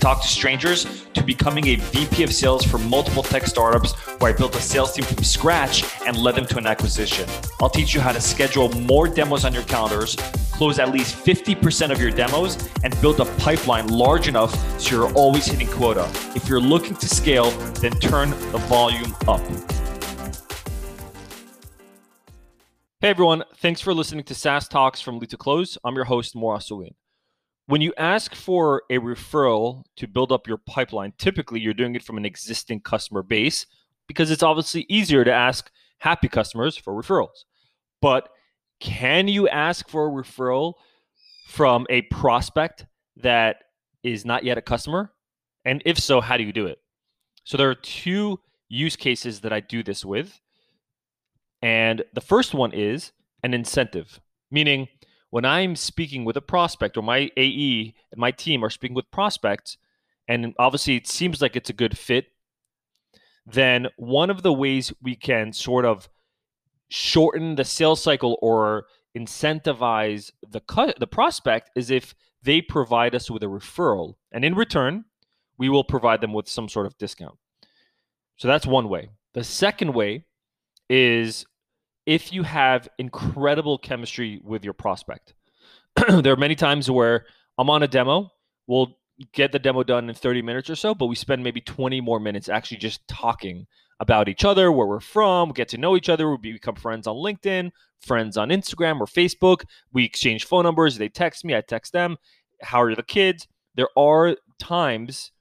talk to strangers to becoming a VP of sales for multiple tech startups where I built a sales team from scratch and led them to an acquisition. I'll teach you how to schedule more demos on your calendars, close at least 50% of your demos, and build a pipeline large enough so you're always hitting quota. If you're looking to scale, then turn the volume up. Hey everyone, thanks for listening to SaaS Talks from Lead to Close. I'm your host, Mor Asulin. When you ask for a referral to build up your pipeline, typically you're doing it from an existing customer base because it's obviously easier to ask happy customers for referrals. But can you ask for a referral from a prospect that is not yet a customer? And if so, how do you do it? So there are two use cases that I do this with. And the first one is an incentive, meaning when I'm speaking with a prospect or my AE and my team are speaking with prospects, and obviously it seems like it's a good fit, then one of the ways we can sort of shorten the sales cycle or incentivize the cu- the prospect is if they provide us with a referral, and in return, we will provide them with some sort of discount. So that's one way. The second way is if you have incredible chemistry with your prospect. there are many times where I'm on a demo, we'll get the demo done in 30 minutes or so, but we spend maybe 20 more minutes actually just talking about each other, where we're from, get to know each other, we become friends on LinkedIn, friends on Instagram or Facebook. We exchange phone numbers, they text me, I text them. How are the kids? There are times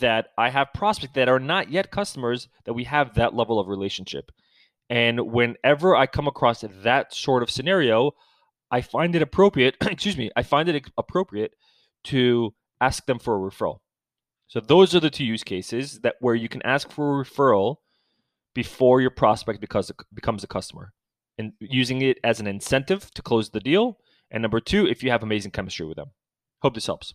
that I have prospects that are not yet customers that we have that level of relationship. And whenever I come across that sort of scenario, I find it appropriate, excuse me, I find it appropriate to ask them for a referral. So those are the two use cases that where you can ask for a referral before your prospect because becomes a customer and using it as an incentive to close the deal. And number two, if you have amazing chemistry with them. Hope this helps.